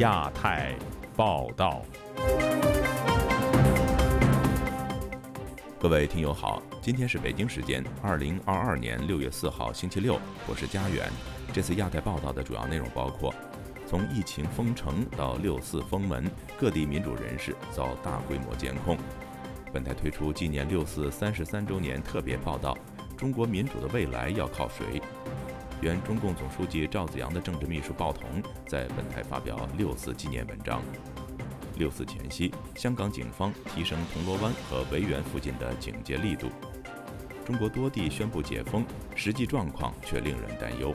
亚太报道。各位听友好，今天是北京时间二零二二年六月四号星期六，我是佳远。这次亚太报道的主要内容包括：从疫情封城到六四封门，各地民主人士遭大规模监控。本台推出纪念六四三十三周年特别报道：中国民主的未来要靠谁？原中共总书记赵紫阳的政治秘书鲍同在本台发表六四纪念文章。六四前夕，香港警方提升铜锣湾和维园附近的警戒力度。中国多地宣布解封，实际状况却令人担忧。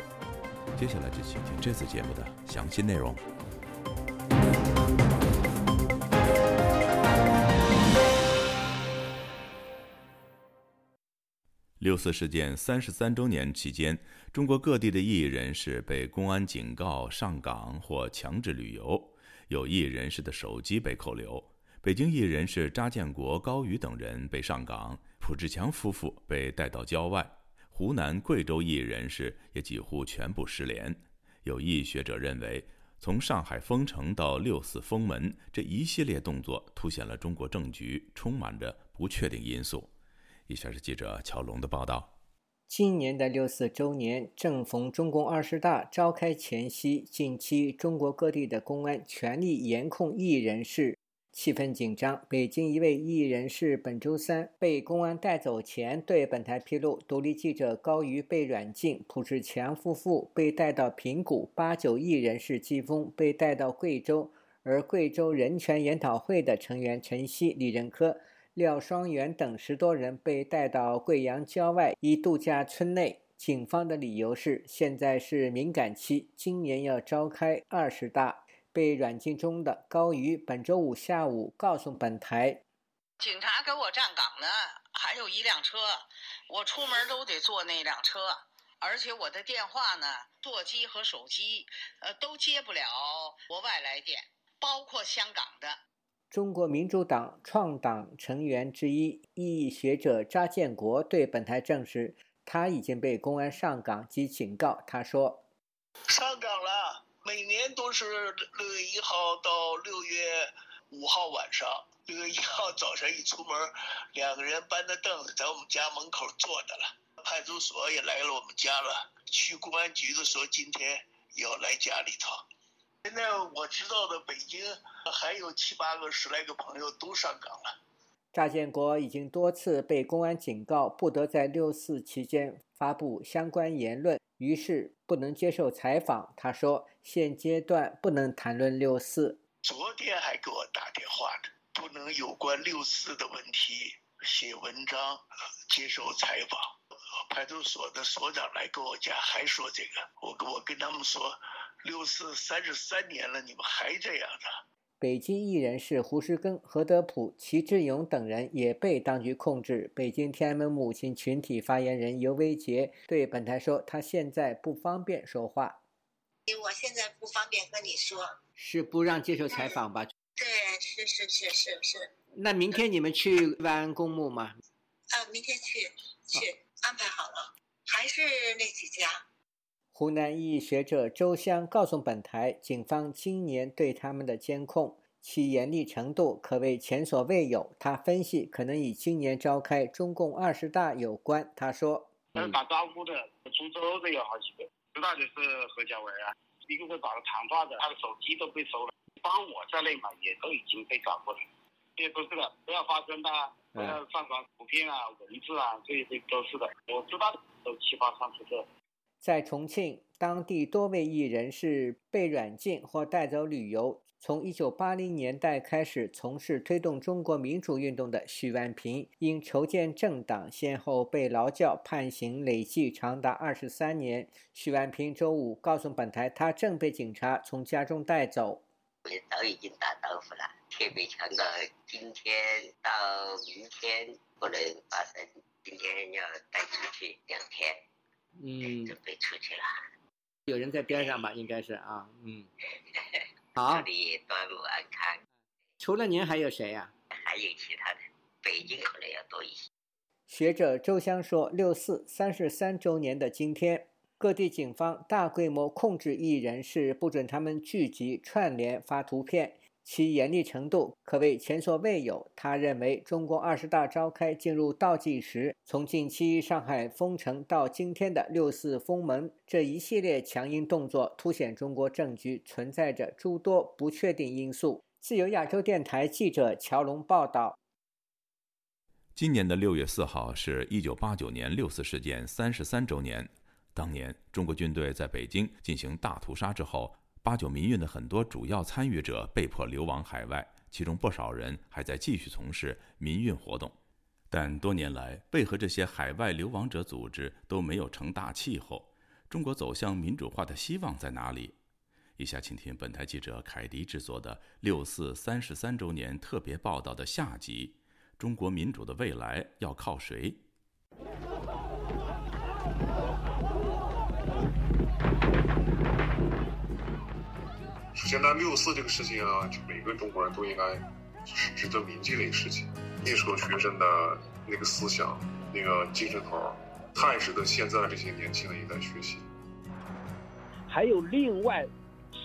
接下来就请听这次节目的详细内容。六四事件三十三周年期间，中国各地的异议人士被公安警告上岗或强制旅游。有异议人士的手机被扣留，北京异议人士查建国、高宇等人被上岗，蒲志强夫妇被带到郊外，湖南、贵州异议人士也几乎全部失联。有异议学者认为，从上海封城到六四封门这一系列动作，凸显了中国政局充满着不确定因素。以下是记者乔龙的报道。今年的六四周年正逢中共二十大召开前夕，近期中国各地的公安全力严控异议人士，气氛紧张。北京一位异议人士本周三被公安带走前，对本台披露，独立记者高瑜被软禁，朴志强夫妇被带到平谷，八九异议人士季风被带到贵州，而贵州人权研讨会的成员陈希、李仁科。廖双元等十多人被带到贵阳郊外一度假村内，警方的理由是现在是敏感期，今年要召开二十大。被软禁中的高瑜本周五下午告诉本台：“警察给我站岗呢，还有一辆车，我出门都得坐那辆车，而且我的电话呢，座机和手机，呃，都接不了国外来电，包括香港的。”中国民主党创党成员之一、异议学者查建国对本台证实，他已经被公安上岗及警告。他说：“上岗了，每年都是六月一号到六月五号晚上。六月一号早上一出门，两个人搬着凳子在我们家门口坐着了。派出所也来了我们家了。去公安局的说今天要来家里头。”现在我知道的，北京还有七八个、十来个朋友都上岗了。查建国已经多次被公安警告，不得在六四期间发布相关言论，于是不能接受采访。他说：“现阶段不能谈论六四。”昨天还给我打电话呢，不能有关六四的问题写文章、接受采访。派出所的所长来跟我讲，还说这个，我我跟他们说。六四三十三年了，你们还这样呢？北京艺人是胡石根、何德普、齐志勇等人也被当局控制。北京天安门母亲群体发言人尤维杰对本台说：“他现在不方便说话。”我现在不方便跟你说。是不让接受采访吧？对，是是是是是。那明天你们去万安公墓吗？啊，明天去去安排好了，还是那几家。湖南异议学者周湘告诉本台，警方今年对他们的监控，其严厉程度可谓前所未有。他分析，可能与今年召开中共二十大有关。他说：“打招呼的、株洲的有好几个，知道的是何家伟啊，一个个打了长发的，他的手机都被收了，包括我在内嘛，也都已经被抓过了。这些都是的，不要发声的，不要上传图片啊、文字啊，这些都是的。我知道都七八三十个。”在重庆，当地多位艺人是被软禁或带走旅游。从1980年代开始从事推动中国民主运动的许万平，因筹建政党，先后被劳教，判刑累计长达二十三年。许万平周五告诉本台，他正被警察从家中带走。早已经打招呼了，特别强调今天到明天不能发生，今天要带出去两天。嗯，准备出去了。有人在边上吧？应该是啊，嗯。好。祝你端午安康。除了您，还有谁呀？还有其他的，北京可能要多一些。学者周湘说：“六四三十三周年的今天，各地警方大规模控制艺人是，不准他们聚集、串联、发图片。其严厉程度可谓前所未有。他认为，中国二十大召开进入倒计时，从近期上海封城到今天的六四封门，这一系列强硬动作凸显中国政局存在着诸多不确定因素。自由亚洲电台记者乔龙报道。今年的六月四号是一九八九年六四事件三十三周年。当年，中国军队在北京进行大屠杀之后。八九民运的很多主要参与者被迫流亡海外，其中不少人还在继续从事民运活动。但多年来，为何这些海外流亡者组织都没有成大气候？中国走向民主化的希望在哪里？以下请听本台记者凯迪制作的六四三十三周年特别报道的下集：中国民主的未来要靠谁？现在六四这个事情啊，就每个中国人都应该是值得铭记的一个事情。那时候学生的那个思想、那个精神头，太值得现在这些年轻的一代学习。还有另外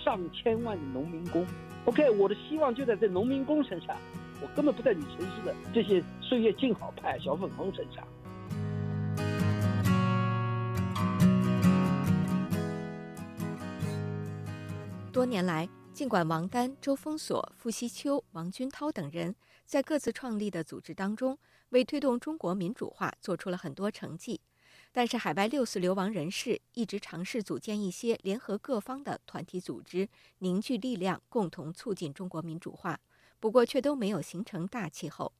上千万的农民工，OK，我的希望就在这农民工身上，我根本不在你城市的这些岁月静好派、小粉红身上。多年来，尽管王丹、周峰锁、傅西秋、王军涛等人在各自创立的组织当中为推动中国民主化做出了很多成绩，但是海外六四流亡人士一直尝试组建一些联合各方的团体组织，凝聚力量，共同促进中国民主化。不过，却都没有形成大气候。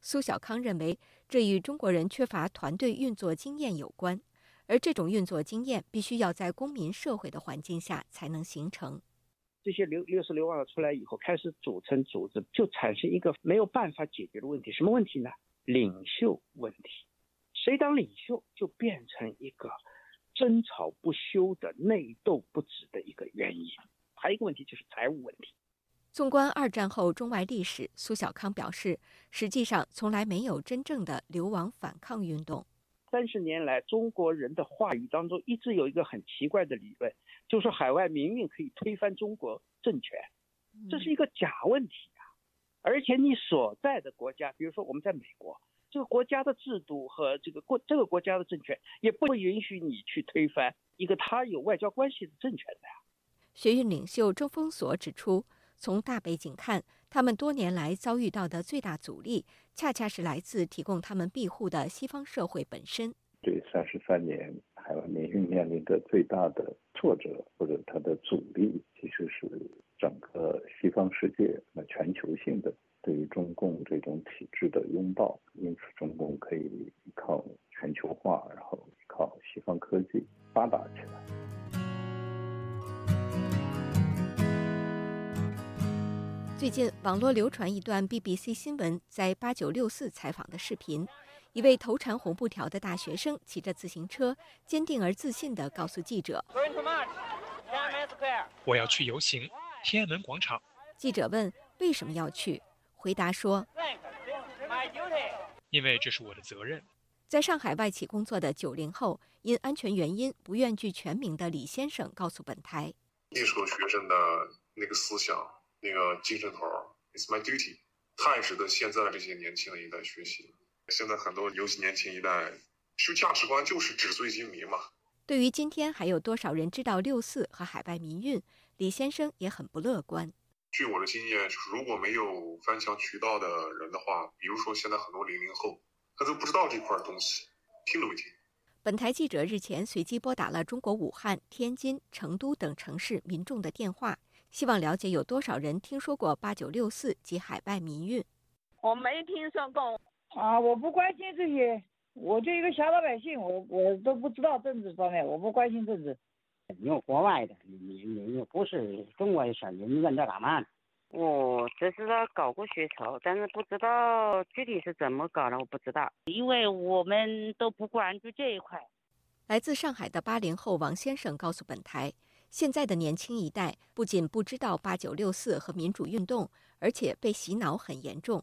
苏小康认为，这与中国人缺乏团队运作经验有关，而这种运作经验必须要在公民社会的环境下才能形成。这些流六十流亡者出来以后，开始组成组织，就产生一个没有办法解决的问题。什么问题呢？领袖问题。谁当领袖，就变成一个争吵不休的内斗不止的一个原因。还有一个问题就是财务问题。纵观二战后中外历史，苏小康表示，实际上从来没有真正的流亡反抗运动。三十年来，中国人的话语当中一直有一个很奇怪的理论。就是海外民运可以推翻中国政权，这是一个假问题啊！而且你所在的国家，比如说我们在美国，这个国家的制度和这个国这个国家的政权，也不允许你去推翻一个他有外交关系的政权的呀。学运领袖周峰所指出，从大背景看，他们多年来遭遇到的最大阻力，恰恰是来自提供他们庇护的西方社会本身。对三十三年。海外民运面临的最大的挫折或者它的阻力，其实是整个西方世界那全球性的对于中共这种体制的拥抱。因此，中共可以依靠全球化，然后依靠西方科技发达起来。最近，网络流传一段 BBC 新闻在八九六四采访的视频。一位头缠红布条的大学生骑着自行车，坚定而自信地告诉记者：“我要去游行，天安门广场。”记者问：“为什么要去？”回答说：“因为这是我的责任。”在上海外企工作的九零后，因安全原因不愿具全名的李先生告诉本台：“那时候学生的那个思想、那个精神头，It's my duty，太值得现在这些年轻的一代学习。”现在很多尤其年轻一代，就价值观就是纸醉金迷嘛。对于今天还有多少人知道六四和海外民运，李先生也很不乐观。据我的经验，就是如果没有翻墙渠道的人的话，比如说现在很多零零后，他都不知道这块东西，听都没听。本台记者日前随机拨打了中国武汉、天津、成都等城市民众的电话，希望了解有多少人听说过八九六四及海外民运。我没听说过。啊，我不关心这些，我就一个小老百姓，我我都不知道政治方面，我不关心政治。有国外的，你你你不是中国的事儿，你问这干嘛？我只知道搞过学潮，但是不知道具体是怎么搞的，我不知道，因为我们都不关注这一块。来自上海的八零后王先生告诉本台，现在的年轻一代不仅不知道八九六四和民主运动，而且被洗脑很严重。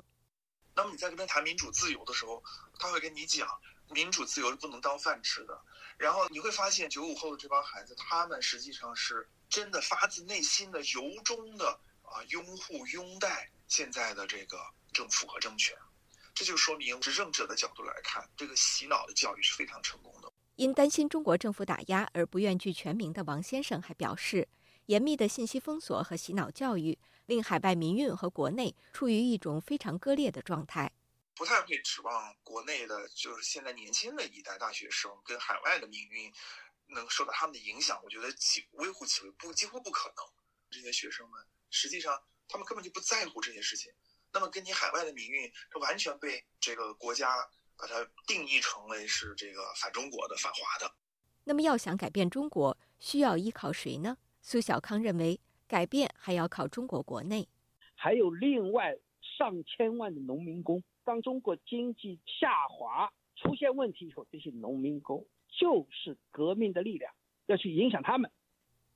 那么你在跟他谈民主自由的时候，他会跟你讲，民主自由是不能当饭吃的。然后你会发现，九五后的这帮孩子，他们实际上是真的发自内心的、由衷的啊拥护、拥戴现在的这个政府和政权。这就说明，执政者的角度来看，这个洗脑的教育是非常成功的。因担心中国政府打压而不愿具全名的王先生还表示，严密的信息封锁和洗脑教育令海外民运和国内处于一种非常割裂的状态。不太会指望国内的，就是现在年轻的一代大学生跟海外的命运能受到他们的影响。我觉得几微乎其微，不几乎不可能。这些学生们实际上他们根本就不在乎这些事情。那么跟你海外的命运是完全被这个国家把它定义成为是这个反中国的、反华的。那么要想改变中国，需要依靠谁呢？苏小康认为，改变还要靠中国国内，还有另外上千万的农民工。当中国经济下滑出现问题以后，这些农民工就是革命的力量，要去影响他们。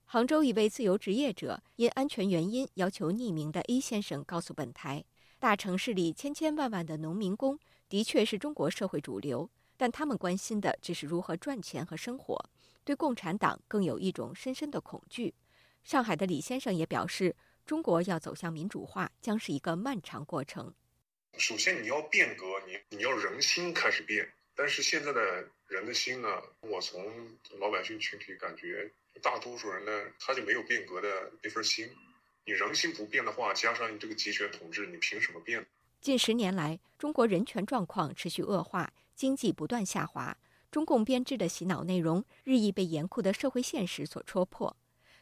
杭州一位自由职业者因安全原因要求匿名的 A 先生告诉本台。大城市里千千万万的农民工的确是中国社会主流，但他们关心的只是如何赚钱和生活，对共产党更有一种深深的恐惧。上海的李先生也表示，中国要走向民主化将是一个漫长过程。首先，你要变革，你你要人心开始变，但是现在的人的心呢，我从老百姓群体感觉，大多数人呢，他就没有变革的那份心。你人心不变的话，加上你这个集权统治，你凭什么变？近十年来，中国人权状况持续恶化，经济不断下滑，中共编织的洗脑内容日益被严酷的社会现实所戳破。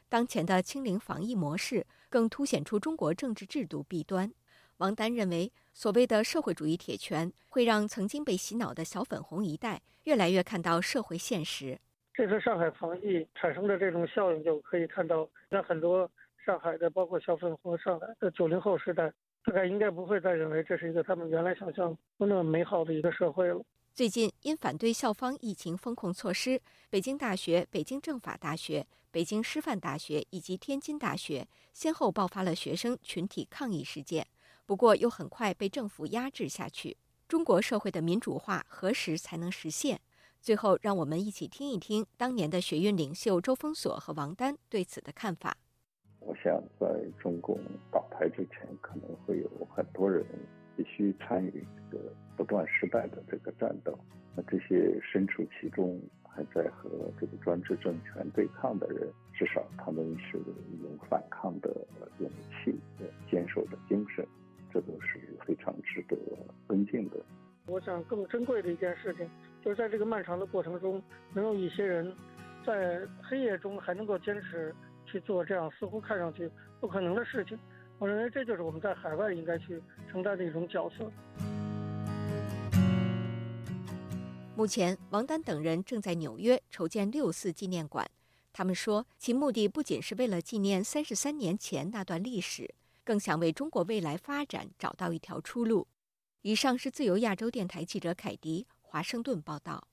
当前的清零防疫模式更凸显出中国政治制度弊端。王丹认为，所谓的社会主义铁拳会让曾经被洗脑的小粉红一代越来越看到社会现实。这次上海防疫产生的这种效应，就可以看到，那很多。上海的包括小粉红，上海的九零后时代，大概应该不会再认为这是一个他们原来想象不那么美好的一个社会了。最近，因反对校方疫情风控措施，北京大学、北京政法大学、北京师范大学以及天津大学先后爆发了学生群体抗议事件，不过又很快被政府压制下去。中国社会的民主化何时才能实现？最后，让我们一起听一听当年的学运领袖周峰锁和王丹对此的看法。我想，在中共倒台之前，可能会有很多人必须参与这个不断失败的这个战斗。那这些身处其中，还在和这个专制政权对抗的人，至少他们是有反抗的勇气、坚守的精神，这都是非常值得尊敬的。我想，更珍贵的一件事情，就是在这个漫长的过程中，能有一些人在黑夜中还能够坚持。去做这样似乎看上去不可能的事情，我认为这就是我们在海外应该去承担的一种角色。目前，王丹等人正在纽约筹建六四纪念馆。他们说，其目的不仅是为了纪念三十三年前那段历史，更想为中国未来发展找到一条出路。以上是自由亚洲电台记者凯迪华盛顿报道。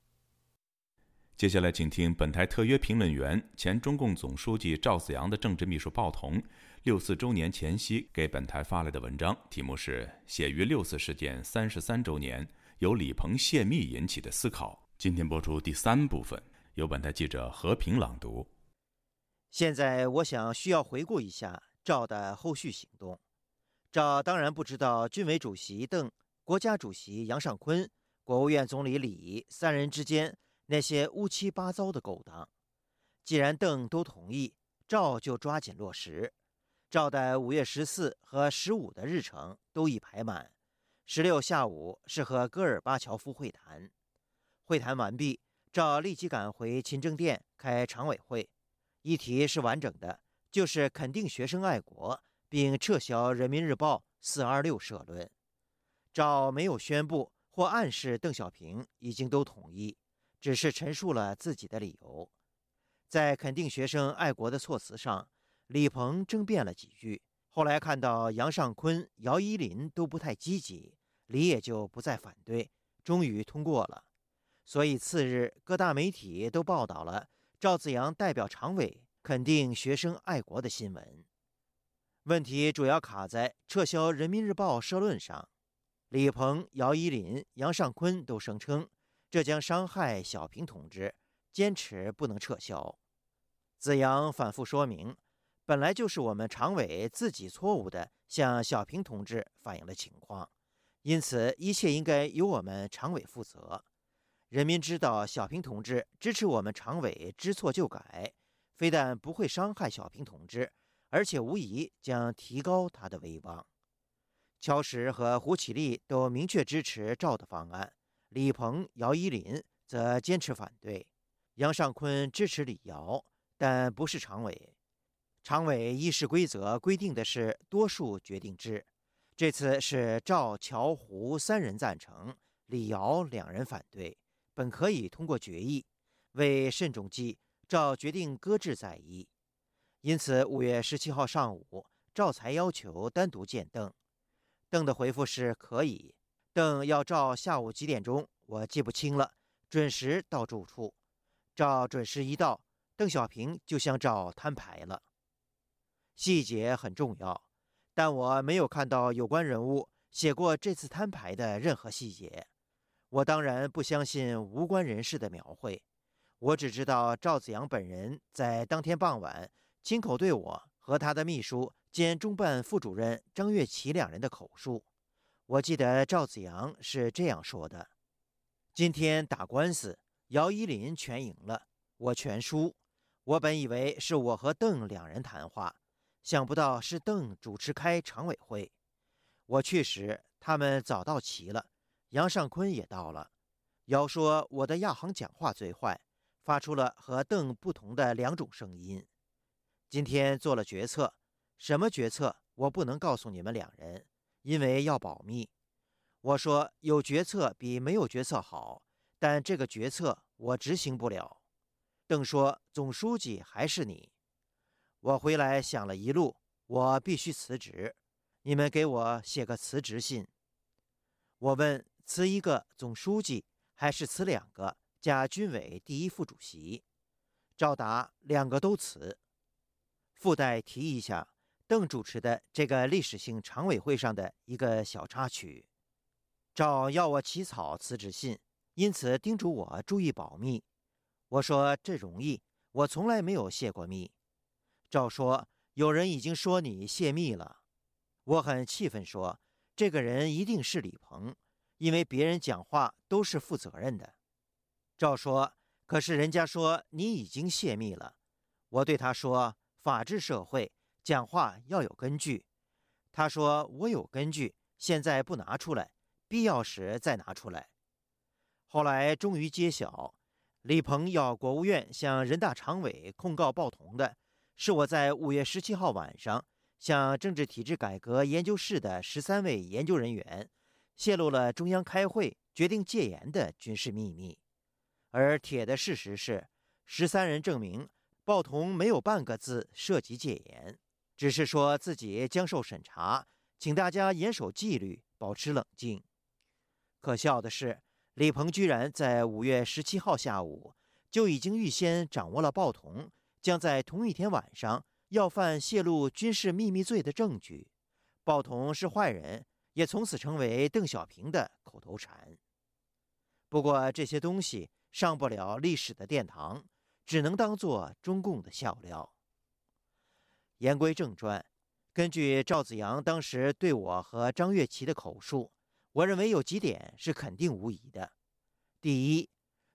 接下来，请听本台特约评论员、前中共总书记赵紫阳的政治秘书鲍彤六四周年前夕给本台发来的文章，题目是《写于六四事件三十三周年，由李鹏泄密引起的思考》。今天播出第三部分，由本台记者和平朗读。现在，我想需要回顾一下赵的后续行动。赵当然不知道军委主席邓、国家主席杨尚昆、国务院总理李三人之间。那些乌七八糟的勾当，既然邓都同意，赵就抓紧落实。赵的五月十四和十五的日程都已排满。十六下午是和戈尔巴乔夫会谈，会谈完毕，赵立即赶回勤政殿开常委会，议题是完整的，就是肯定学生爱国，并撤销《人民日报》四二六社论。赵没有宣布或暗示邓小平已经都同意。只是陈述了自己的理由，在肯定学生爱国的措辞上，李鹏争辩了几句。后来看到杨尚昆、姚依林都不太积极，李也就不再反对，终于通过了。所以次日各大媒体都报道了赵子阳代表常委肯定学生爱国的新闻。问题主要卡在撤销《人民日报》社论上，李鹏、姚依林、杨尚昆都声称。这将伤害小平同志，坚持不能撤销。子阳反复说明，本来就是我们常委自己错误的向小平同志反映了情况，因此一切应该由我们常委负责。人民知道小平同志支持我们常委知错就改，非但不会伤害小平同志，而且无疑将提高他的威望。乔石和胡启立都明确支持赵的方案，李鹏、姚依林则坚持反对。杨尚昆支持李瑶，但不是常委。常委议事规则规定的是多数决定制，这次是赵、乔、胡三人赞成，李姚两人反对。本可以通过决议，为慎重计，赵决定搁置再议。因此，五月十七号上午，赵才要求单独见邓。邓的回复是可以。邓要赵下午几点钟，我记不清了，准时到住处。赵准时一到，邓小平就向赵摊牌了。细节很重要，但我没有看到有关人物写过这次摊牌的任何细节。我当然不相信无关人士的描绘，我只知道赵子阳本人在当天傍晚亲口对我和他的秘书兼中办副主任张月琪两人的口述。我记得赵子阳是这样说的：“今天打官司，姚依林全赢了，我全输。我本以为是我和邓两人谈话，想不到是邓主持开常委会。我去时，他们早到齐了。”杨尚昆也到了，姚说：“我的亚航讲话最坏，发出了和邓不同的两种声音。今天做了决策，什么决策我不能告诉你们两人，因为要保密。我说有决策比没有决策好，但这个决策我执行不了。邓说：总书记还是你。我回来想了一路，我必须辞职，你们给我写个辞职信。我问。”辞一个总书记，还是辞两个加军委第一副主席？赵达两个都辞。附带提一下，邓主持的这个历史性常委会上的一个小插曲。赵要我起草辞职信，因此叮嘱我注意保密。我说这容易，我从来没有泄过密。赵说有人已经说你泄密了。我很气愤，说这个人一定是李鹏。因为别人讲话都是负责任的，赵说：“可是人家说你已经泄密了。”我对他说：“法治社会讲话要有根据。”他说：“我有根据，现在不拿出来，必要时再拿出来。”后来终于揭晓，李鹏要国务院向人大常委控告报童的，是我在五月十七号晚上向政治体制改革研究室的十三位研究人员。泄露了中央开会决定戒严的军事秘密，而铁的事实是，十三人证明鲍同没有半个字涉及戒严，只是说自己将受审查，请大家严守纪律，保持冷静。可笑的是，李鹏居然在五月十七号下午就已经预先掌握了鲍同将在同一天晚上要犯泄露军事秘密罪的证据，报同是坏人。也从此成为邓小平的口头禅。不过这些东西上不了历史的殿堂，只能当做中共的笑料。言归正传，根据赵子阳当时对我和张月琪的口述，我认为有几点是肯定无疑的：第一，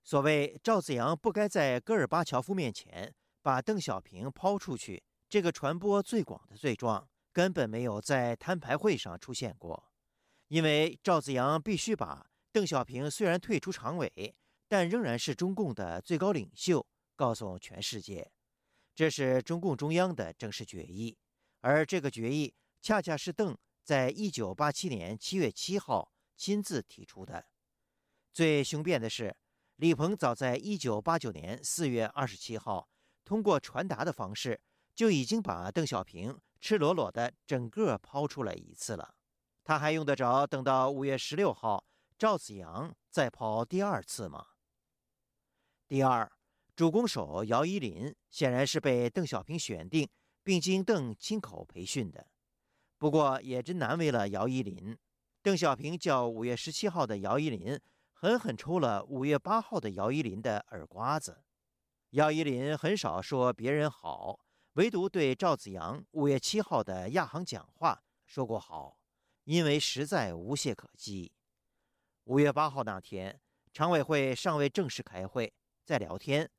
所谓赵子阳不该在戈尔巴乔夫面前把邓小平抛出去，这个传播最广的罪状，根本没有在摊牌会上出现过。因为赵子阳必须把邓小平虽然退出常委，但仍然是中共的最高领袖告诉全世界，这是中共中央的正式决议，而这个决议恰恰是邓在一九八七年七月七号亲自提出的。最雄辩的是，李鹏早在一九八九年四月二十七号通过传达的方式，就已经把邓小平赤裸裸的整个抛出来一次了。他还用得着等到五月十六号赵子阳再抛第二次吗？第二，主攻手姚依林显然是被邓小平选定，并经邓亲口培训的。不过也真难为了姚依林。邓小平叫五月十七号的姚依林，狠狠抽了五月八号的姚依林的耳刮子。姚依林很少说别人好，唯独对赵子阳五月七号的亚行讲话说过好，因为实在无懈可击。五月八号那天，常委会尚未正式开会，在聊天。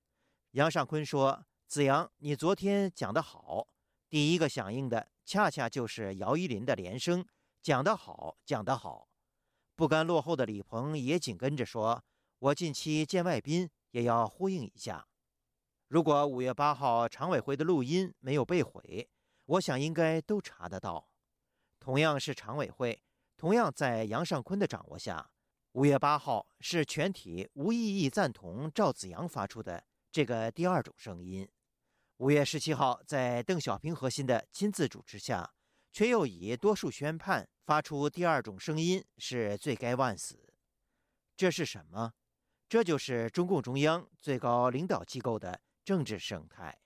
杨尚昆说：“子阳，你昨天讲得好。”第一个响应的恰恰就是姚依林的连声：“讲得好，讲得好。”不甘落后的李鹏也紧跟着说：“我近期见外宾也要呼应一下。”如果五月八号常委会的录音没有被毁，我想应该都查得到。同样是常委会，同样在杨尚昆的掌握下，五月八号是全体无异议赞同赵子阳发出的这个第二种声音。五月十七号在邓小平核心的亲自主持下，却又以多数宣判发出第二种声音，是罪该万死。这是什么？这就是中共中央最高领导机构的。政治生态。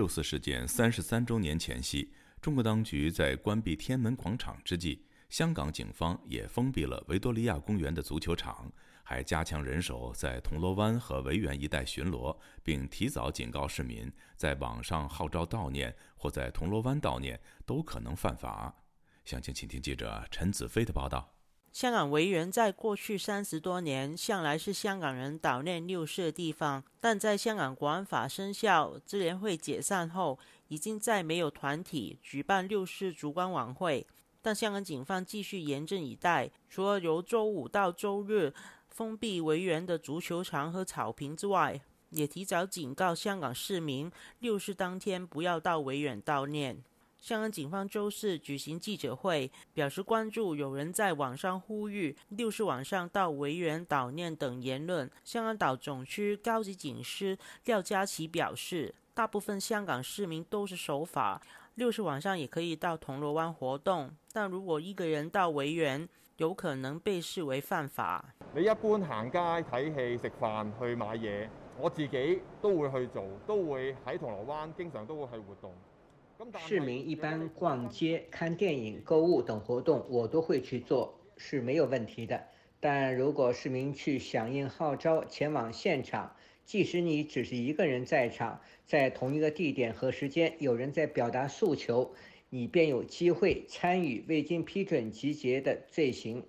六四事件三十三周年前夕，中国当局在关闭天安门广场之际，香港警方也封闭了维多利亚公园的足球场，还加强人手在铜锣湾和维园一带巡逻，并提早警告市民，在网上号召悼念或在铜锣湾悼念都可能犯法。详情，请听记者陈子飞的报道。香港维园在过去三十多年向来是香港人悼念六四的地方，但在香港国安法生效、支联会解散后，已经再没有团体举办六四烛光晚会。但香港警方继续严阵以待，除了由周五到周日封闭维园的足球场和草坪之外，也提早警告香港市民，六四当天不要到维园悼念。香港警方周四举行记者会，表示关注有人在网上呼吁六四晚上到维园悼念等言论。香港岛总区高级警司廖嘉琪表示，大部分香港市民都是守法，六四晚上也可以到铜锣湾活动，但如果一个人到维园，有可能被视为犯法。你一般行街睇戏、食饭、去买嘢，我自己都会去做，都会喺铜锣湾，经常都会去活动。市民一般逛街、看电影、购物等活动，我都会去做，是没有问题的。但如果市民去响应号召前往现场，即使你只是一个人在场，在同一个地点和时间有人在表达诉求，你便有机会参与未经批准集结的罪行，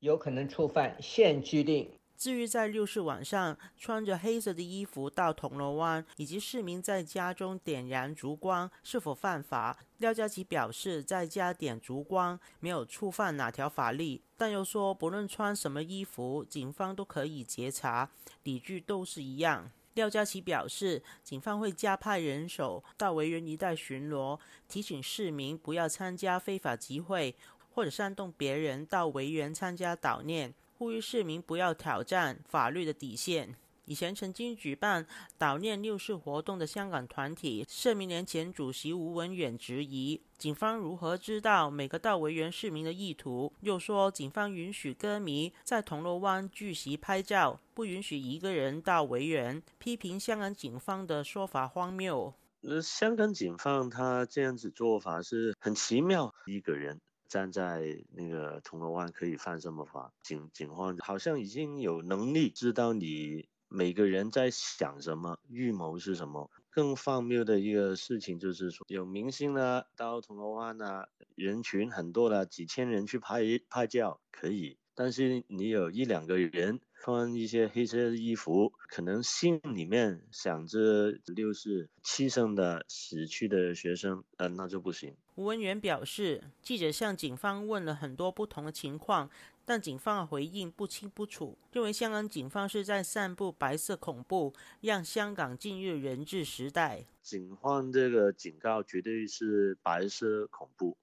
有可能触犯限聚令。至于在六日晚上穿着黑色的衣服到铜锣湾，以及市民在家中点燃烛光是否犯法，廖家琪表示，在家点烛光没有触犯哪条法律，但又说不论穿什么衣服，警方都可以截查，理据都是一样。廖家琪表示，警方会加派人手到维园一带巡逻，提醒市民不要参加非法集会或者煽动别人到维园参加悼念。呼吁市民不要挑战法律的底线。以前曾经举办悼念六四活动的香港团体社民连前主席吴文远质疑警方如何知道每个到维园市民的意图，又说警方允许歌迷在铜锣湾聚集拍照，不允许一个人到维园，批评香港警方的说法荒谬。那香港警方他这样子做法是很奇妙，一个人。站在那个铜锣湾可以犯什么法？警警方好像已经有能力知道你每个人在想什么，预谋是什么。更荒谬的一个事情就是说，有明星呢到铜锣湾呢，人群很多的，几千人去拍拍照可以。但是你有一两个人穿一些黑色的衣服，可能心里面想着六四牺牲的死去的学生，呃，那就不行。吴文元表示，记者向警方问了很多不同的情况，但警方的回应不清不楚，认为香港警方是在散布白色恐怖，让香港进入人质时代。警方这个警告绝对是白色恐怖，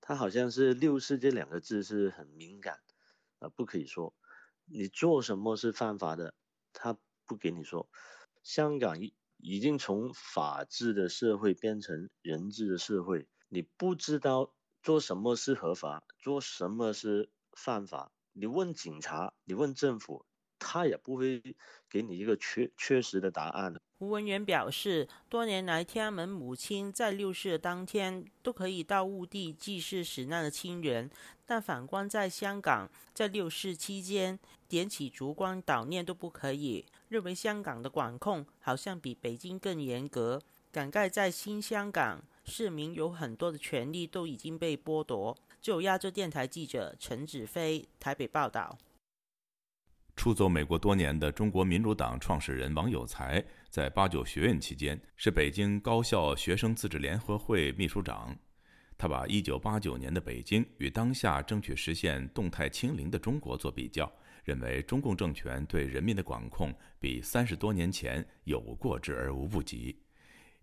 他好像是六四这两个字是很敏感，啊，不可以说，你做什么是犯法的，他不给你说。香港已已经从法治的社会变成人治的社会，你不知道做什么是合法，做什么是。犯法，你问警察，你问政府，他也不会给你一个确确实的答案。胡文元表示，多年来，天安门母亲在六四当天都可以到墓地祭祀死难的亲人，但反观在香港，在六四期间点起烛光悼念都不可以，认为香港的管控好像比北京更严格。感慨在新香港，市民有很多的权利都已经被剥夺。就亚洲电台记者陈子飞台北报道。出走美国多年的中国民主党创始人王有才，在八九学院期间是北京高校学生自治联合会秘书长。他把一九八九年的北京与当下争取实现动态清零的中国做比较，认为中共政权对人民的管控比三十多年前有过之而无不及。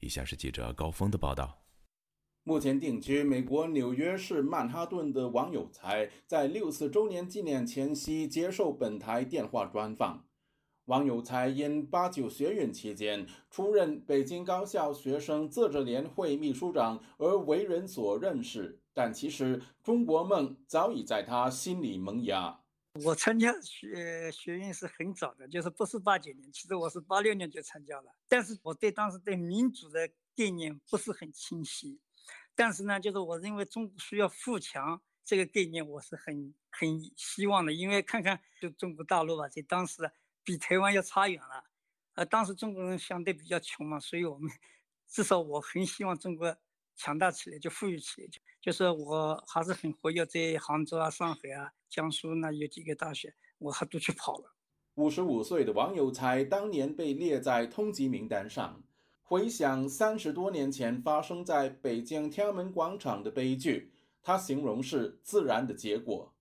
以下是记者高峰的报道。目前定居美国纽约市曼哈顿的王有才，在六四周年纪念前夕接受本台电话专访。王有才因八九学运期间出任北京高校学生自治联会秘书长而为人所认识，但其实中国梦早已在他心里萌芽。我参加学学运是很早的，就是不是八九年，其实我是八六年就参加了，但是我对当时对民主的概念不是很清晰。但是呢，就是我认为中国需要富强这个概念，我是很很希望的。因为看看就中国大陆吧，在当时比台湾要差远了。呃，当时中国人相对比较穷嘛，所以我们至少我很希望中国强大起来，就富裕起来。就就是我还是很活跃在杭州啊、上海啊、江苏那有几个大学，我还都去跑了。五十五岁的王有才当年被列在通缉名单上。回想三十多年前发生在北京天安门广场的悲剧，他形容是自然的结果。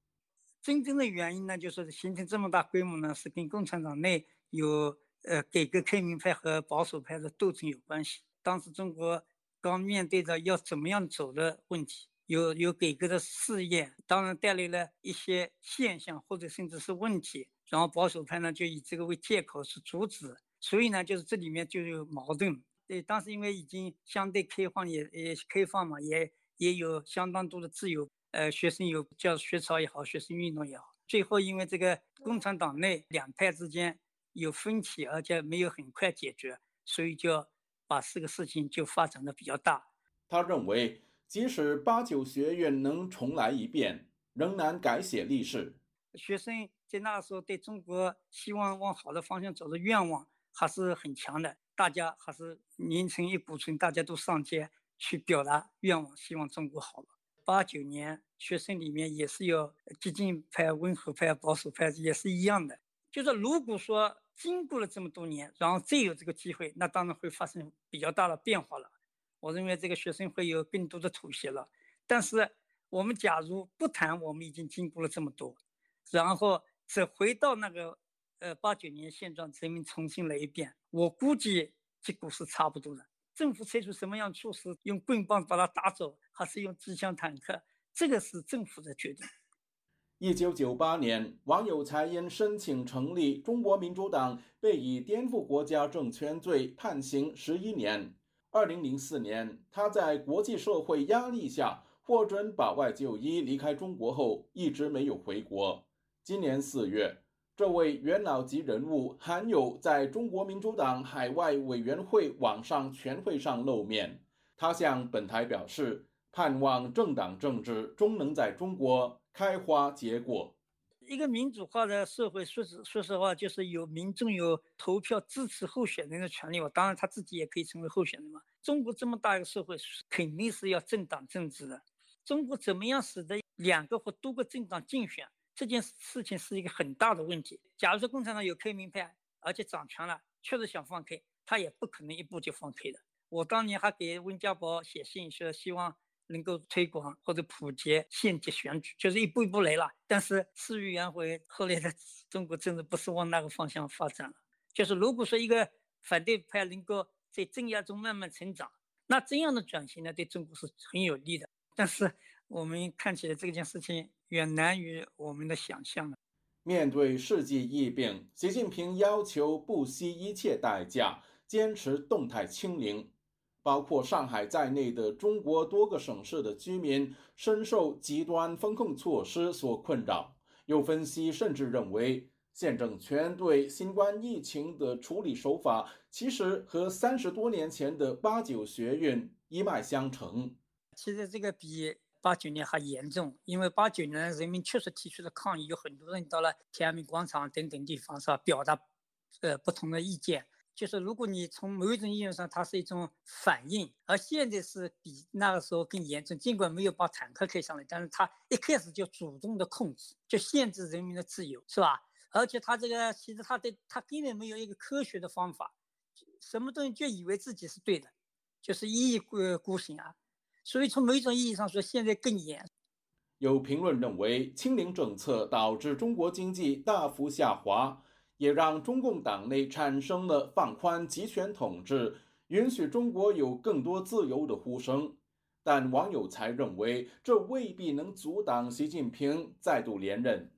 真正的原因呢，就是形成这么大规模呢，是跟共产党内有呃改革开明派和保守派的斗争有关系。当时中国刚面对着要怎么样走的问题，有有改革的试验，当然带来了一些现象或者甚至是问题，然后保守派呢就以这个为借口去阻止，所以呢，就是这里面就有矛盾。对，当时因为已经相对开放，也也开放嘛，也也有相当多的自由。呃，学生有叫学潮也好，学生运动也好。最后因为这个共产党内两派之间有分歧，而且没有很快解决，所以就把这个事情就发展的比较大。他认为，即使八九学院能重来一遍，仍难改写历史。学生在那时候对中国希望往好的方向走的愿望还是很强的。大家还是拧成一股绳，大家都上街去表达愿望，希望中国好了。八九年学生里面也是有激进派、温和派、保守派，也是一样的。就是如果说经过了这么多年，然后再有这个机会，那当然会发生比较大的变化了。我认为这个学生会有更多的妥协了。但是我们假如不谈，我们已经经过了这么多，然后再回到那个。呃，八九年现状，人民重新来一遍，我估计结果是差不多的。政府采取什么样措施，用棍棒把它打走，还是用机枪坦克，这个是政府的决定。一九九八年，王有才因申请成立中国民主党，被以颠覆国家政权罪判刑十一年。二零零四年，他在国际社会压力下获准保外就医，离开中国后一直没有回国。今年四月。这位元老级人物罕有在中国民主党海外委员会网上全会上露面，他向本台表示，盼望政党政治终能在中国开花结果。一个民主化的社会，说实说实话，就是有民众有投票支持候选人的权利嘛。当然，他自己也可以成为候选人嘛。中国这么大一个社会，肯定是要政党政治的。中国怎么样使得两个或多个政党竞选？这件事情是一个很大的问题。假如说共产党有开明派，而且掌权了，确实想放开，他也不可能一步就放开的。我当年还给温家宝写信说，希望能够推广或者普及县级选举，就是一步一步来了。但是事与愿违，后来的中国政治不是往那个方向发展了。就是如果说一个反对派能够在镇压中慢慢成长，那这样的转型呢，对中国是很有利的。但是我们看起来这件事情远难于我们的想象了。面对世纪疫病，习近平要求不惜一切代价坚持动态清零。包括上海在内的中国多个省市的居民深受极端风控措施所困扰。有分析甚至认为，现政权对新冠疫情的处理手法其实和三十多年前的八九学运一脉相承。其实这个比八九年还严重，因为八九年人民确实提出了抗议，有很多人到了天安门广场等等地方是吧，表达呃不同的意见。就是如果你从某一种意义上，它是一种反应，而现在是比那个时候更严重。尽管没有把坦克开上来，但是它一开始就主动的控制，就限制人民的自由，是吧？而且他这个其实他对他根本没有一个科学的方法，什么东西就以为自己是对的，就是一意孤孤行啊。所以从某种意义上说，现在更严。有评论认为，清零政策导致中国经济大幅下滑。也让中共党内产生了放宽集权统治、允许中国有更多自由的呼声，但网友才认为这未必能阻挡习近平再度连任。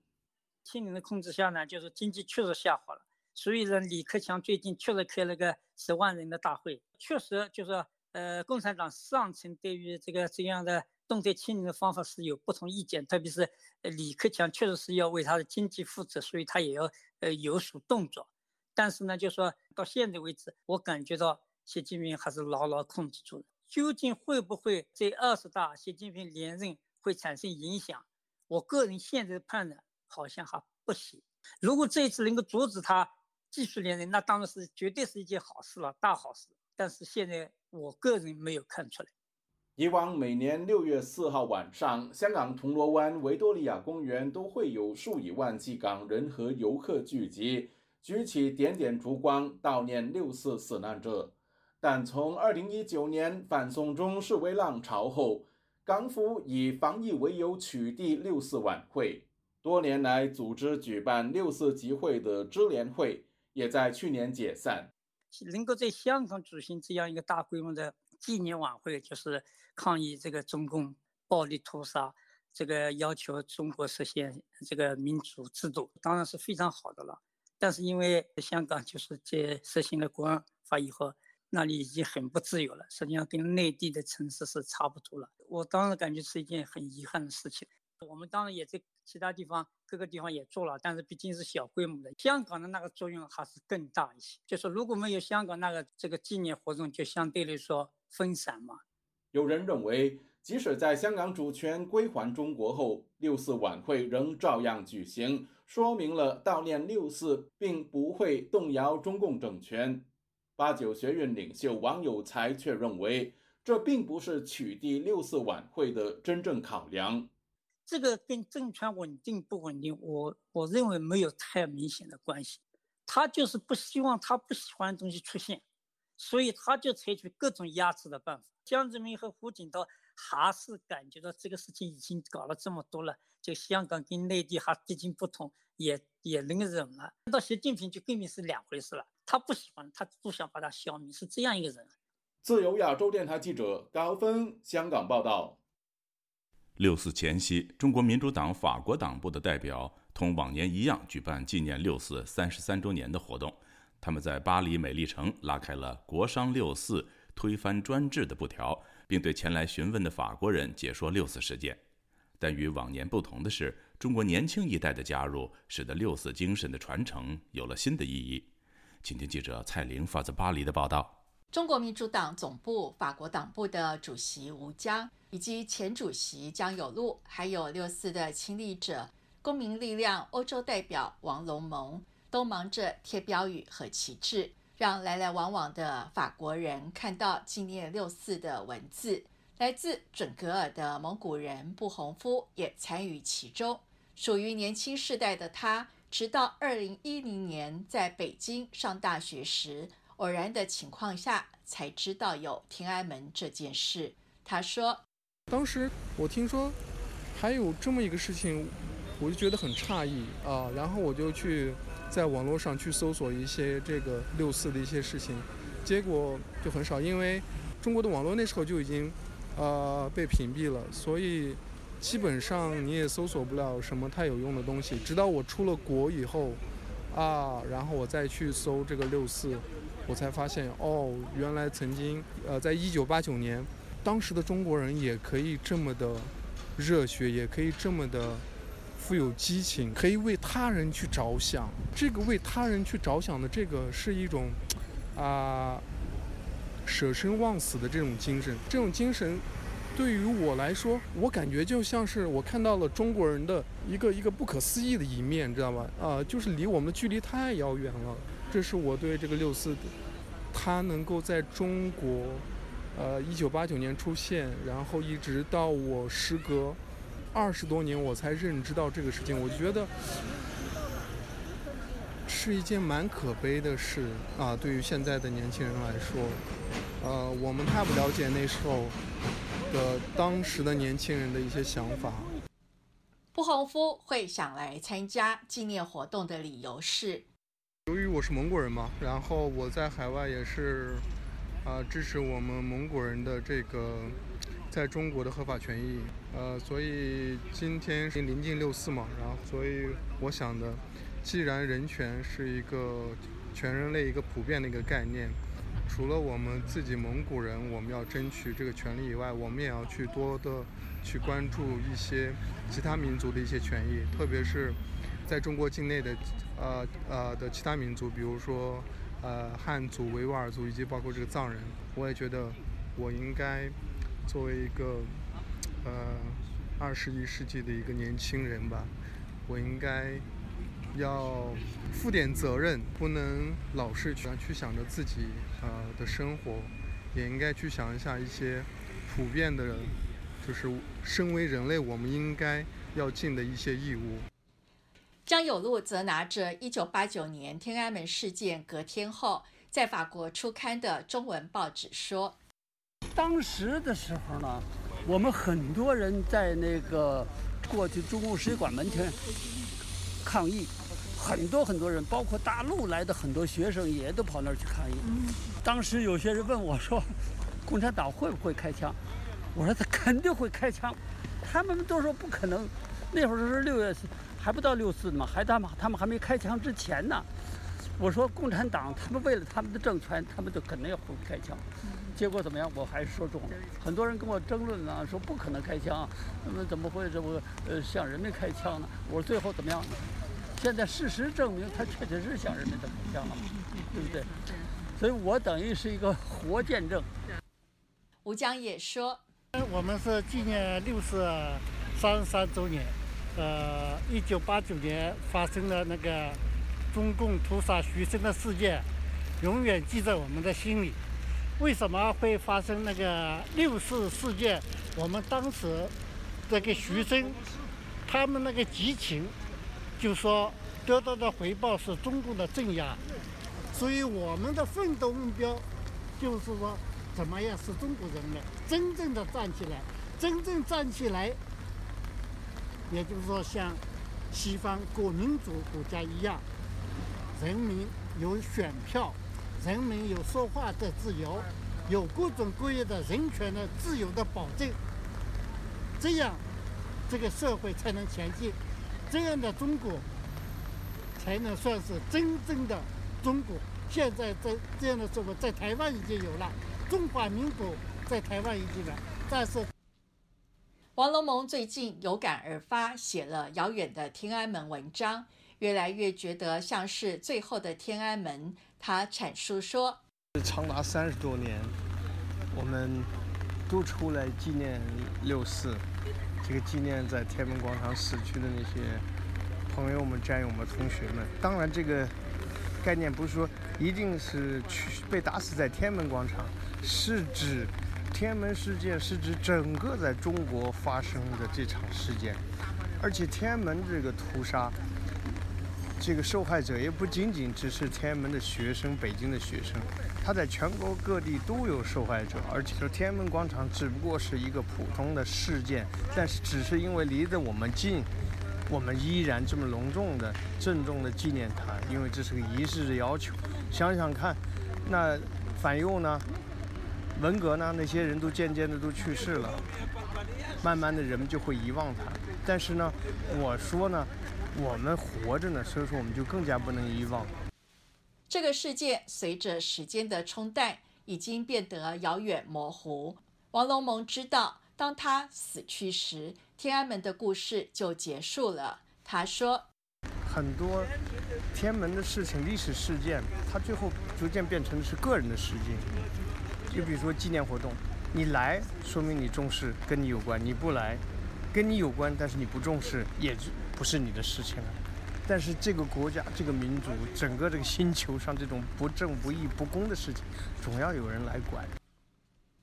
清零的控制下呢，就是经济确实下滑了，所以呢，李克强最近确实开了个十万人的大会，确实就是呃，共产党上层对于这个这样的。动态清零的方法是有不同意见，特别是李克强确实是要为他的经济负责，所以他也要呃有所动作。但是呢，就说到现在为止，我感觉到习近平还是牢牢控制住了。究竟会不会在二十大习近平连任会产生影响？我个人现在判断好像还不行。如果这一次能够阻止他继续连任，那当然是绝对是一件好事了，大好事。但是现在我个人没有看出来。以往每年六月四号晚上，香港铜锣湾维多利亚公园都会有数以万计港人和游客聚集，举起点点烛光悼念六四死难者。但从二零一九年反送中示威浪潮后，港府以防疫为由取缔六四晚会，多年来组织举办六四集会的支联会也在去年解散。能够在香港举行这样一个大规模的纪念晚会，就是。抗议这个中共暴力屠杀，这个要求中国实现这个民主制度，当然是非常好的了。但是因为香港就是在实行了国安法以后，那里已经很不自由了，实际上跟内地的城市是差不多了。我当然感觉是一件很遗憾的事情。我们当然也在其他地方各个地方也做了，但是毕竟是小规模的。香港的那个作用还是更大一些。就是如果没有香港那个这个纪念活动，就相对来说分散嘛。有人认为，即使在香港主权归还中国后，六四晚会仍照样举行，说明了悼念六四并不会动摇中共政权。八九学院领袖王有才却认为，这并不是取缔六四晚会的真正考量。这个跟政权稳定不稳定，我我认为没有太明显的关系。他就是不希望他不喜欢的东西出现，所以他就采取各种压制的办法。江泽民和胡锦涛还是感觉到这个事情已经搞了这么多了，就香港跟内地还毕竟不同，也也能忍了。到习近平就根本是两回事了，他不喜欢，他不想把他消灭，是这样一个人。自由亚洲电台记者高峰香港报道。六四前夕，中国民主党法国党部的代表同往年一样举办纪念六四三十三周年的活动，他们在巴黎美丽城拉开了“国殇六四”。推翻专制的布条，并对前来询问的法国人解说六四事件。但与往年不同的是，中国年轻一代的加入，使得六四精神的传承有了新的意义。请听记者蔡玲发自巴黎的报道：中国民主党总部、法国党部的主席吴江，以及前主席江有禄，还有六四的亲历者、公民力量欧洲代表王龙蒙，都忙着贴标语和旗帜。让来来往往的法国人看到纪念六四的文字。来自准格尔的蒙古人布洪夫也参与其中。属于年轻世代的他，直到二零一零年在北京上大学时，偶然的情况下才知道有天安门这件事。他说：“当时我听说还有这么一个事情，我就觉得很诧异啊，然后我就去在网络上去搜索一些这个六四的一些事情，结果就很少，因为中国的网络那时候就已经呃被屏蔽了，所以基本上你也搜索不了什么太有用的东西。直到我出了国以后啊，然后我再去搜这个六四。我才发现哦，原来曾经呃，在一九八九年，当时的中国人也可以这么的热血，也可以这么的富有激情，可以为他人去着想。这个为他人去着想的这个是一种啊舍生忘死的这种精神。这种精神对于我来说，我感觉就像是我看到了中国人的一个一个不可思议的一面，知道吧？啊，就是离我们距离太遥远了。这是我对这个六四，它能够在中国，呃，一九八九年出现，然后一直到我时隔二十多年我才认知到这个事情，我就觉得是一件蛮可悲的事啊。对于现在的年轻人来说，呃，我们太不了解那时候的当时的年轻人的一些想法。布洪夫会想来参加纪念活动的理由是。由于我是蒙古人嘛，然后我在海外也是，啊，支持我们蒙古人的这个在中国的合法权益，呃，所以今天是临近六四嘛，然后所以我想的，既然人权是一个全人类一个普遍的一个概念，除了我们自己蒙古人我们要争取这个权利以外，我们也要去多的去关注一些其他民族的一些权益，特别是在中国境内的。呃呃的其他民族，比如说呃汉族、维吾尔族以及包括这个藏人，我也觉得我应该作为一个呃二十一世纪的一个年轻人吧，我应该要负点责任，不能老是去去想着自己呃的生活，也应该去想一下一些普遍的，就是身为人类我们应该要尽的一些义务。张有禄则拿着1989年天安门事件隔天后在法国出刊的中文报纸说：“当时的时候呢，我们很多人在那个过去中共使馆门前抗议，很多很多人，包括大陆来的很多学生也都跑那儿去抗议。当时有些人问我说：‘共产党会不会开枪？’我说他肯定会开枪，他们都说不可能。那会儿是六月。”还不到六四呢嘛，还他妈他们还没开枪之前呢。我说共产党他们为了他们的政权，他们就肯定要会开枪。结果怎么样？我还是说中了。很多人跟我争论呢，说不可能开枪，那么怎么会这么呃向人民开枪呢？我说最后怎么样？现在事实证明，他确实是向人民开枪了，对不对？所以我等于是一个活见证。吴江也说，我们是纪念六四三十三周年。呃，一九八九年发生的那个中共屠杀学生的事件，永远记在我们的心里。为什么会发生那个六四事件？我们当时这个学生，他们那个激情，就说得到的回报是中共的镇压。所以我们的奋斗目标，就是说，怎么样使中国人民真正的站起来，真正站起来。也就是说，像西方各民主国家一样，人民有选票，人民有说话的自由，有各种各样的人权的自由的保证，这样这个社会才能前进，这样的中国才能算是真正的中国。现在在这样的社会，在台湾已经有了，中华民国在台湾已经有了，但是。王龙蒙最近有感而发，写了《遥远的天安门》文章，越来越觉得像是最后的天安门。他阐述说：“长达三十多年，我们都出来纪念六四，这个纪念在天安门广场死去的那些朋友们、战友们、同学们。当然，这个概念不是说一定是去被打死在天安门广场，是指。”天安门事件是指整个在中国发生的这场事件，而且天安门这个屠杀这个受害者也不仅仅只是天安门的学生、北京的学生，他在全国各地都有受害者。而且说天安门广场只不过是一个普通的事件，但是只是因为离得我们近，我们依然这么隆重的、郑重的纪念他，因为这是个仪式的要求。想想看，那反右呢？文革呢？那些人都渐渐的都去世了，慢慢的人们就会遗忘他。但是呢，我说呢。我们活着呢，所以说我们就更加不能遗忘。这个世界随着时间的冲淡，已经变得遥远模糊。王龙蒙知道，当他死去时，天安门的故事就结束了。他说：“很多天安门的事情、历史事件，它最后逐渐变成的是个人的事件。就比如说纪念活动，你来说明你重视，跟你有关；你不来，跟你有关，但是你不重视，也就。”不是你的事情了，但是这个国家、这个民族、整个这个星球上这种不正不义、不公的事情，总要有人来管。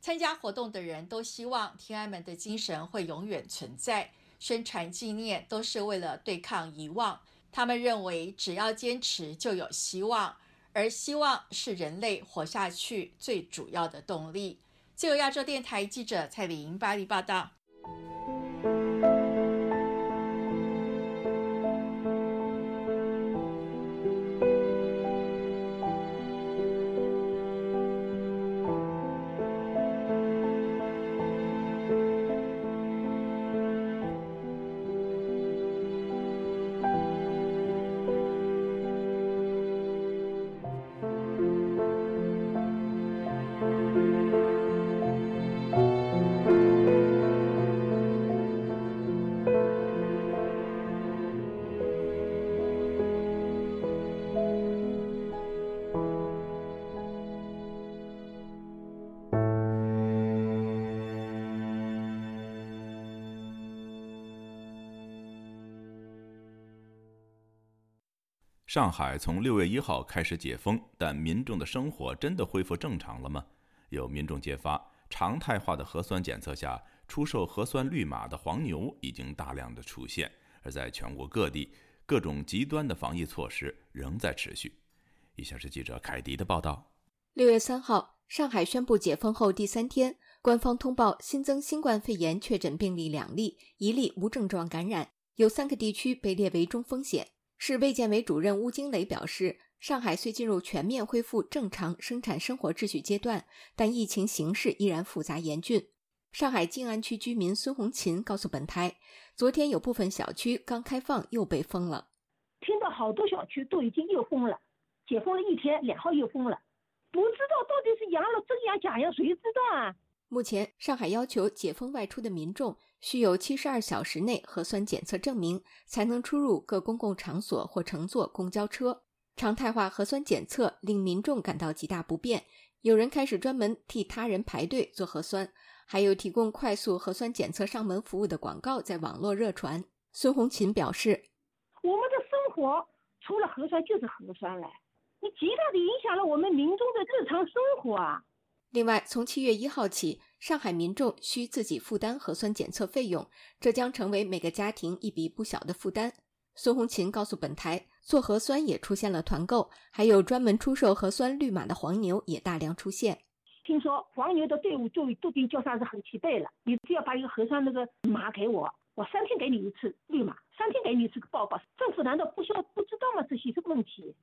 参加活动的人都希望天安门的精神会永远存在，宣传纪念都是为了对抗遗忘。他们认为，只要坚持就有希望，而希望是人类活下去最主要的动力。自由亚洲电台记者蔡玲巴黎报道。上海从六月一号开始解封，但民众的生活真的恢复正常了吗？有民众揭发，常态化的核酸检测下，出售核酸绿码的黄牛已经大量的出现。而在全国各地，各种极端的防疫措施仍在持续。以下是记者凯迪的报道：六月三号，上海宣布解封后第三天，官方通报新增新冠肺炎确诊病例两例，一例无症状感染，有三个地区被列为中风险。市卫健委主任邬金磊表示，上海虽进入全面恢复正常生产生活秩序阶段，但疫情形势依然复杂严峻。上海静安区居民孙红琴告诉本台，昨天有部分小区刚开放又被封了，听到好多小区都已经又封了，解封了一天，两号又封了，不知道到底是阳了真阳假阳，谁知道啊？目前，上海要求解封外出的民众需有七十二小时内核酸检测证明，才能出入各公共场所或乘坐公交车。常态化核酸检测令民众感到极大不便，有人开始专门替他人排队做核酸，还有提供快速核酸检测上门服务的广告在网络热传。孙红琴表示：“我们的生活除了核酸就是核酸了，你极大的影响了我们民众的日常生活啊。”另外，从七月一号起，上海民众需自己负担核酸检测费用，这将成为每个家庭一笔不小的负担。孙红琴告诉本台，做核酸也出现了团购，还有专门出售核酸绿码的黄牛也大量出现。听说黄牛的队伍就都已经叫上是很齐备了，你只要把一个核酸那个码给我，我三天给你一次绿码，三天给你一次报告。政府难道不需要不知道吗？这些个问题。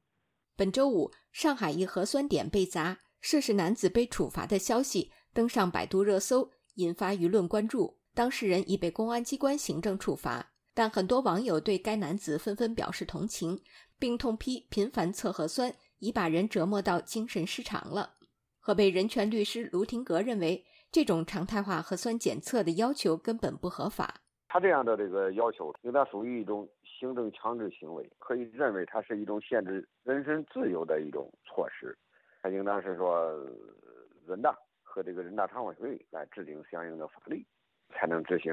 本周五，上海一核酸点被砸。涉事男子被处罚的消息登上百度热搜，引发舆论关注。当事人已被公安机关行政处罚，但很多网友对该男子纷纷表示同情，并痛批频繁测核酸已把人折磨到精神失常了。河北人权律师卢廷格认为，这种常态化核酸检测的要求根本不合法。他这样的这个要求，应当属于一种行政强制行为，可以认为它是一种限制人身自由的一种措施。他应当是说，人大和这个人大常委会来制定相应的法律，才能执行。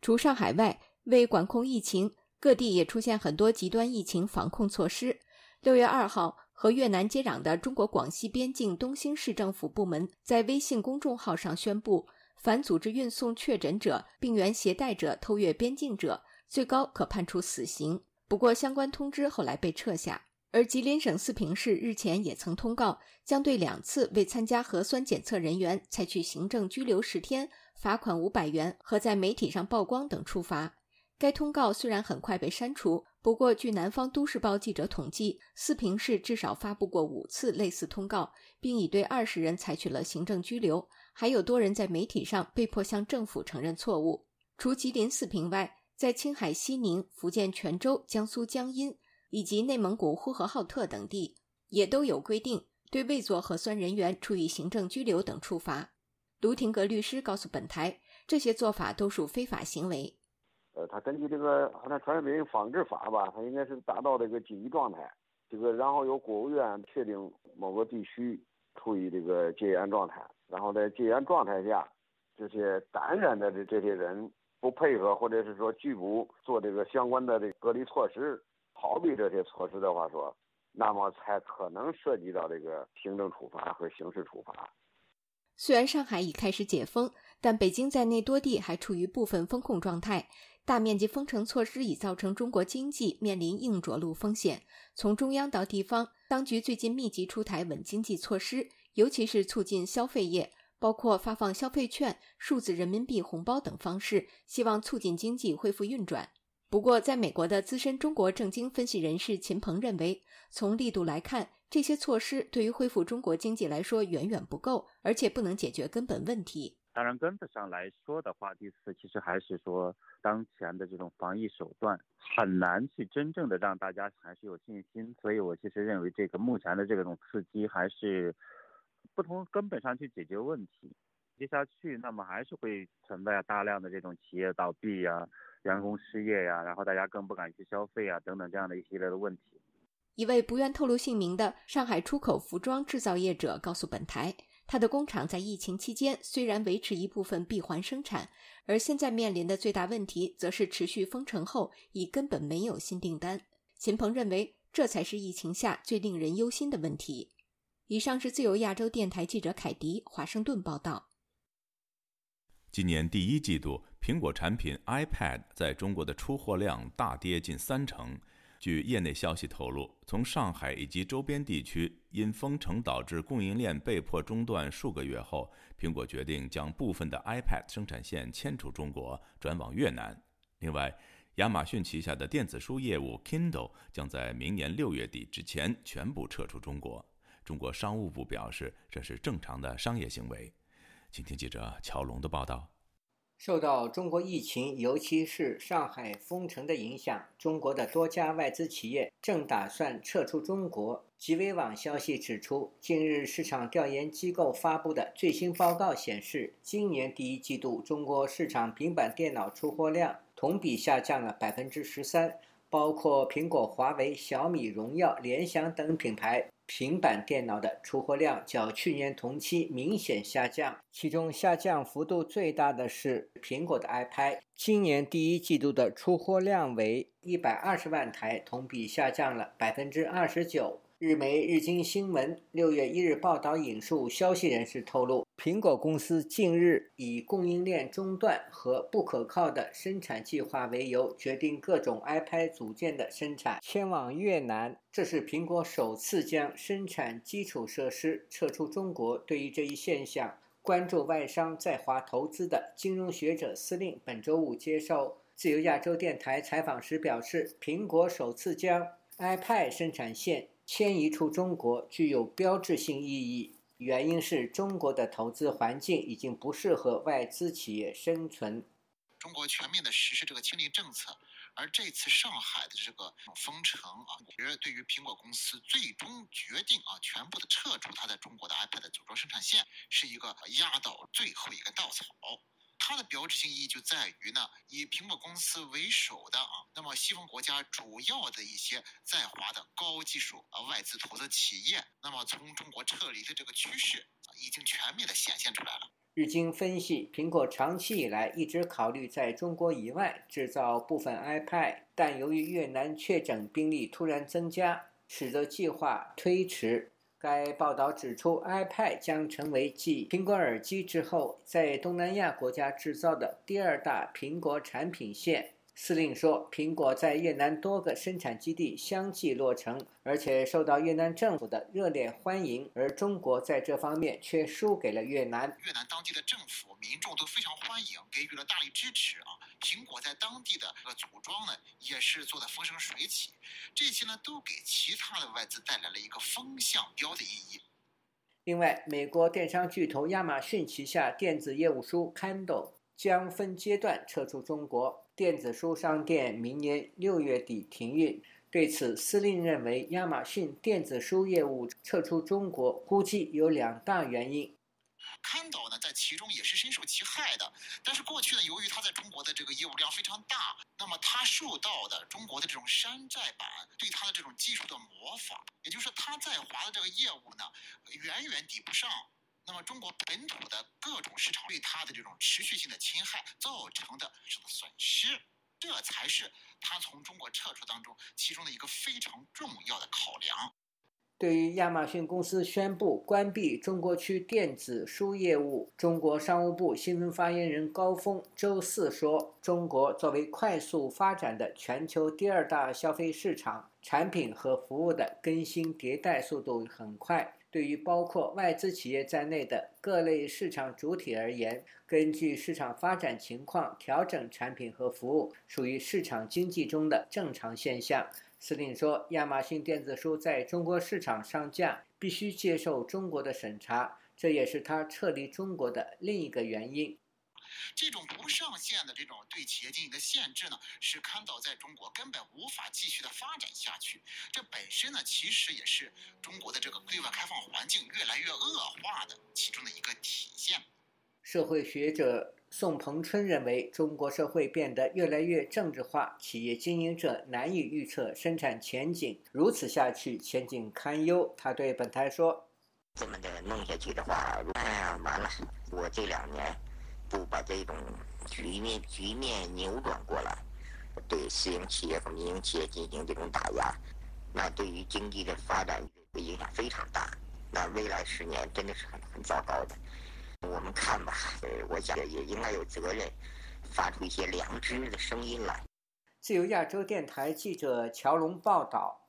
除上海外，为管控疫情，各地也出现很多极端疫情防控措施。六月二号，和越南接壤的中国广西边境东兴市政府部门在微信公众号上宣布，凡组织运送确诊者、病原携带者偷越边境者，最高可判处死刑。不过相关通知后来被撤下。而吉林省四平市日前也曾通告，将对两次未参加核酸检测人员采取行政拘留十天、罚款五百元和在媒体上曝光等处罚。该通告虽然很快被删除，不过据南方都市报记者统计，四平市至少发布过五次类似通告，并已对二十人采取了行政拘留，还有多人在媒体上被迫向政府承认错误。除吉林四平外，在青海西宁、福建泉州、江苏江阴以及内蒙古呼和浩特等地，也都有规定对未做核酸人员处以行政拘留等处罚。卢廷格律师告诉本台，这些做法都属非法行为。呃，他根据这个好像传染病防治法吧，他应该是达到这个紧急状态，这个然后由国务院确定某个地区处于这个戒严状态，然后在戒严状态下，这些感染的这这些人不配合或者是说拒不做这个相关的这隔离措施，逃避这些措施的话说，那么才可能涉及到这个行政处罚和刑事处罚。虽然上海已开始解封，但北京在内多地还处于部分封控状态。大面积封城措施已造成中国经济面临硬着陆风险。从中央到地方，当局最近密集出台稳经济措施，尤其是促进消费业，包括发放消费券、数字人民币红包等方式，希望促进经济恢复运转。不过，在美国的资深中国政经分析人士秦鹏认为，从力度来看，这些措施对于恢复中国经济来说远远不够，而且不能解决根本问题。当然，根本上来说的话，第四其实还是说当前的这种防疫手段很难去真正的让大家还是有信心。所以我其实认为，这个目前的这种刺激还是不从根本上去解决问题。接下去，那么还是会存在大量的这种企业倒闭呀、员工失业呀，然后大家更不敢去消费啊等等这样的一系列的问题。一位不愿透露姓名的上海出口服装制造业者告诉本台。他的工厂在疫情期间虽然维持一部分闭环生产，而现在面临的最大问题，则是持续封城后已根本没有新订单。秦鹏认为，这才是疫情下最令人忧心的问题。以上是自由亚洲电台记者凯迪华盛顿报道。今年第一季度，苹果产品 iPad 在中国的出货量大跌近三成。据业内消息透露，从上海以及周边地区因封城导致供应链被迫中断数个月后，苹果决定将部分的 iPad 生产线迁出中国，转往越南。另外，亚马逊旗下的电子书业务 Kindle 将在明年六月底之前全部撤出中国。中国商务部表示，这是正常的商业行为。请听记者乔龙的报道。受到中国疫情，尤其是上海封城的影响，中国的多家外资企业正打算撤出中国。极微网消息指出，近日市场调研机构发布的最新报告显示，今年第一季度中国市场平板电脑出货量同比下降了百分之十三，包括苹果、华为、小米、荣耀、联想等品牌。平板电脑的出货量较去年同期明显下降，其中下降幅度最大的是苹果的 iPad，今年第一季度的出货量为一百二十万台，同比下降了百分之二十九。日媒日经新闻六月一日报道引述消息人士透露，苹果公司近日以供应链中断和不可靠的生产计划为由，决定各种 iPad 组件的生产迁往越南。这是苹果首次将生产基础设施撤出中国。对于这一现象，关注外商在华投资的金融学者司令本周五接受自由亚洲电台采访时表示，苹果首次将 iPad 生产线。迁移出中国具有标志性意义，原因是中国的投资环境已经不适合外资企业生存。中国全面的实施这个清零政策，而这次上海的这个封城啊，觉得对于苹果公司最终决定啊，全部的撤出它在中国的 iPad 组装生产线，是一个压倒最后一个稻草。它的标志性意义就在于呢，以苹果公司为首的啊，那么西方国家主要的一些在华的高技术啊外资投资企业，那么从中国撤离的这个趋势啊，已经全面的显现出来了。日经分析，苹果长期以来一直考虑在中国以外制造部分 iPad，但由于越南确诊病例突然增加，使得计划推迟。该报道指出，iPad 将成为继苹果耳机之后，在东南亚国家制造的第二大苹果产品线。司令说，苹果在越南多个生产基地相继落成，而且受到越南政府的热烈欢迎，而中国在这方面却输给了越南。越南当地的政府、民众都非常欢迎，给予了大力支持啊。苹果在当地的这个组装呢，也是做的风生水起，这些呢都给其他的外资带来了一个风向标的意义。另外，美国电商巨头亚马逊旗下电子业务书 Kindle 将分阶段撤出中国电子书商店，明年六月底停运。对此，司令认为，亚马逊电子书业务撤出中国，估计有两大原因。看到呢，在其中也是深受其害的。但是过去呢，由于它在中国的这个业务量非常大，那么它受到的中国的这种山寨版对它的这种技术的模仿，也就是说，它在华的这个业务呢，远远抵不上。那么中国本土的各种市场对它的这种持续性的侵害造成的损失，这才是它从中国撤出当中其中的一个非常重要的考量。对于亚马逊公司宣布关闭中国区电子书业务，中国商务部新闻发言人高峰周四说：“中国作为快速发展的全球第二大消费市场，产品和服务的更新迭代速度很快。对于包括外资企业在内的各类市场主体而言，根据市场发展情况调整产品和服务，属于市场经济中的正常现象。”司令说，亚马逊电子书在中国市场上架必须接受中国的审查，这也是他撤离中国的另一个原因。这种不上线的这种对企业经营的限制呢，是看到在中国根本无法继续的发展下去。这本身呢，其实也是中国的这个对外开放环境越来越恶化的其中的一个体现。社会学者。宋鹏春认为，中国社会变得越来越政治化，企业经营者难以预测生产前景，如此下去前景堪忧。他对本台说：“这么的弄下去的话，哎呀，完了！我这两年不把这种局面局面扭转过来，对私营企业和民营企业进行这种打压，那对于经济的发展会影响非常大。那未来十年真的是很很糟糕的。”我们看吧，呃，我想也应该有责任，发出一些良知的声音来。自由亚洲电台记者乔龙报道。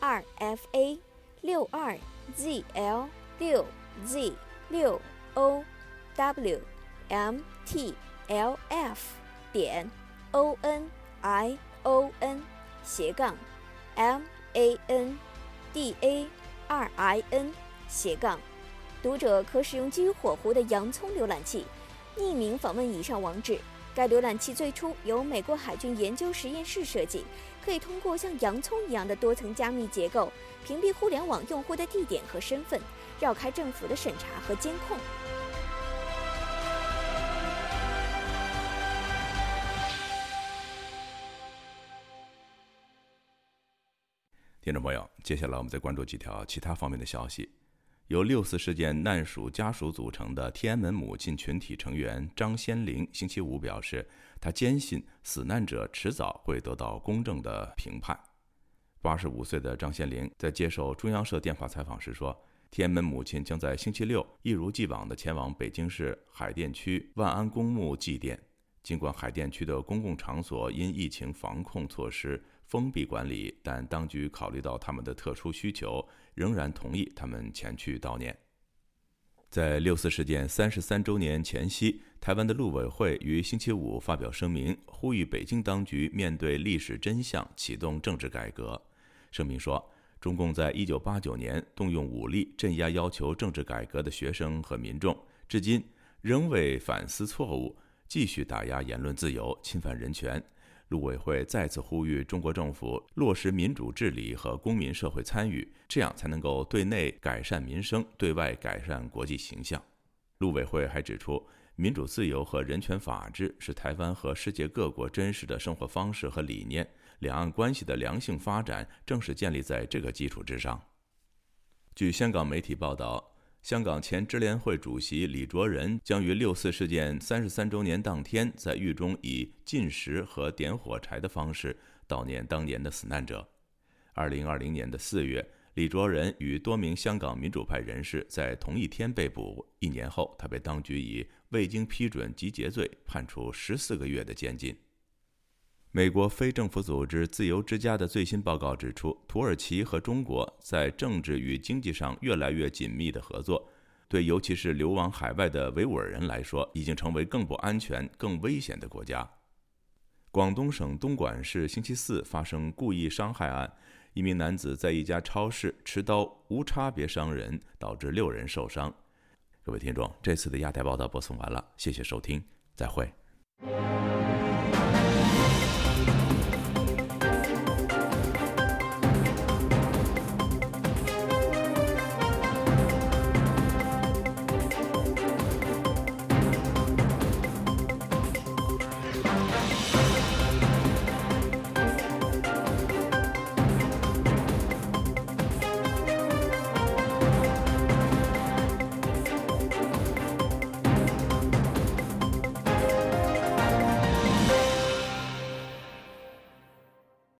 二 f a 六二 z l 六 z 六 o w m t l f 点 o n i o n 斜杠 m a n d a r i n 斜杠，读者可使用基于火狐的洋葱浏览器，匿名访问以上网址。该浏览器最初由美国海军研究实验室设计。可以通过像洋葱一样的多层加密结构，屏蔽互联网用户的地点和身份，绕开政府的审查和监控。听众朋友，接下来我们再关注几条其他方面的消息。由六四事件难属家属组成的天安门母亲群体成员张先玲星期五表示，他坚信死难者迟早会得到公正的评判。八十五岁的张先玲在接受中央社电话采访时说：“天安门母亲将在星期六一如既往地前往北京市海淀区万安公墓祭奠。尽管海淀区的公共场所因疫情防控措施封闭管理，但当局考虑到他们的特殊需求，仍然同意他们前去悼念。”在六四事件三十三周年前夕，台湾的陆委会于星期五发表声明，呼吁北京当局面对历史真相，启动政治改革。声明说，中共在一九八九年动用武力镇压要求政治改革的学生和民众，至今仍未反思错误，继续打压言论自由，侵犯人权。陆委会再次呼吁中国政府落实民主治理和公民社会参与，这样才能够对内改善民生，对外改善国际形象。陆委会还指出，民主自由和人权法治是台湾和世界各国真实的生活方式和理念，两岸关系的良性发展正是建立在这个基础之上。据香港媒体报道。香港前支联会主席李卓人将于六四事件三十三周年当天，在狱中以进食和点火柴的方式悼念当年的死难者。二零二零年的四月，李卓人与多名香港民主派人士在同一天被捕。一年后，他被当局以未经批准集结罪判处十四个月的监禁。美国非政府组织自由之家的最新报告指出，土耳其和中国在政治与经济上越来越紧密的合作，对尤其是流亡海外的维吾尔人来说，已经成为更不安全、更危险的国家。广东省东莞市星期四发生故意伤害案，一名男子在一家超市持刀无差别伤人，导致六人受伤。各位听众，这次的亚太报道播送完了，谢谢收听，再会。